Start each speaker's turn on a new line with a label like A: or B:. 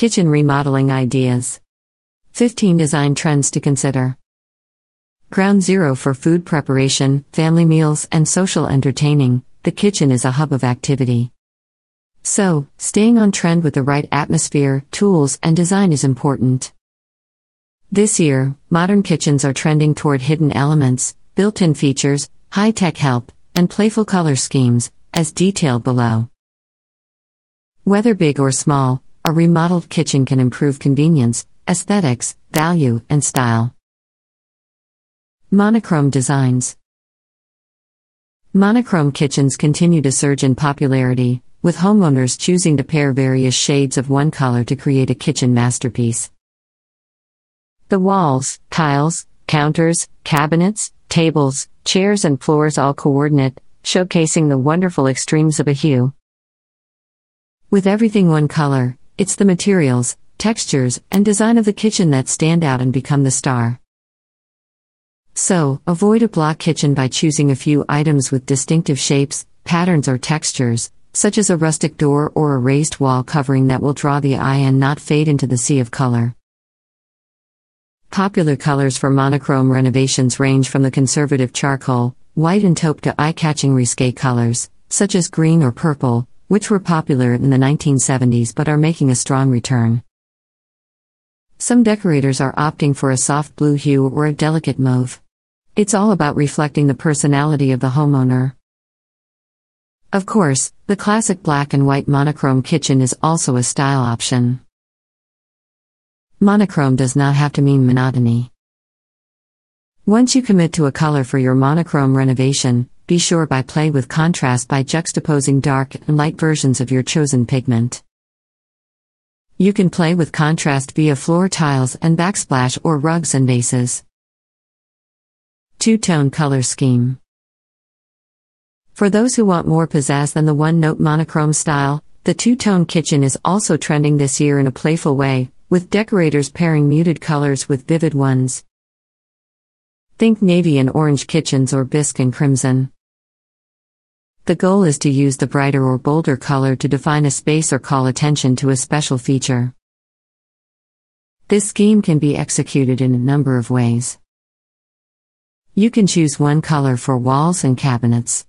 A: Kitchen remodeling ideas. 15 design trends to consider. Ground zero for food preparation, family meals, and social entertaining, the kitchen is a hub of activity. So, staying on trend with the right atmosphere, tools, and design is important. This year, modern kitchens are trending toward hidden elements, built in features, high tech help, and playful color schemes, as detailed below. Whether big or small, a remodeled kitchen can improve convenience, aesthetics, value, and style. Monochrome designs. Monochrome kitchens continue to surge in popularity, with homeowners choosing to pair various shades of one color to create a kitchen masterpiece. The walls, tiles, counters, cabinets, tables, chairs, and floors all coordinate, showcasing the wonderful extremes of a hue. With everything one color, it's the materials, textures, and design of the kitchen that stand out and become the star. So, avoid a block kitchen by choosing a few items with distinctive shapes, patterns, or textures, such as a rustic door or a raised wall covering that will draw the eye and not fade into the sea of color. Popular colors for monochrome renovations range from the conservative charcoal, white, and taupe to eye catching risque colors, such as green or purple, which were popular in the 1970s but are making a strong return. Some decorators are opting for a soft blue hue or a delicate mauve. It's all about reflecting the personality of the homeowner. Of course, the classic black and white monochrome kitchen is also a style option. Monochrome does not have to mean monotony. Once you commit to a color for your monochrome renovation, be sure by play with contrast by juxtaposing dark and light versions of your chosen pigment. You can play with contrast via floor tiles and backsplash or rugs and vases. Two tone color scheme. For those who want more pizzazz than the one note monochrome style, the two tone kitchen is also trending this year in a playful way, with decorators pairing muted colors with vivid ones. Think navy and orange kitchens or bisque and crimson. The goal is to use the brighter or bolder color to define a space or call attention to a special feature. This scheme can be executed in a number of ways. You can choose one color for walls and cabinets.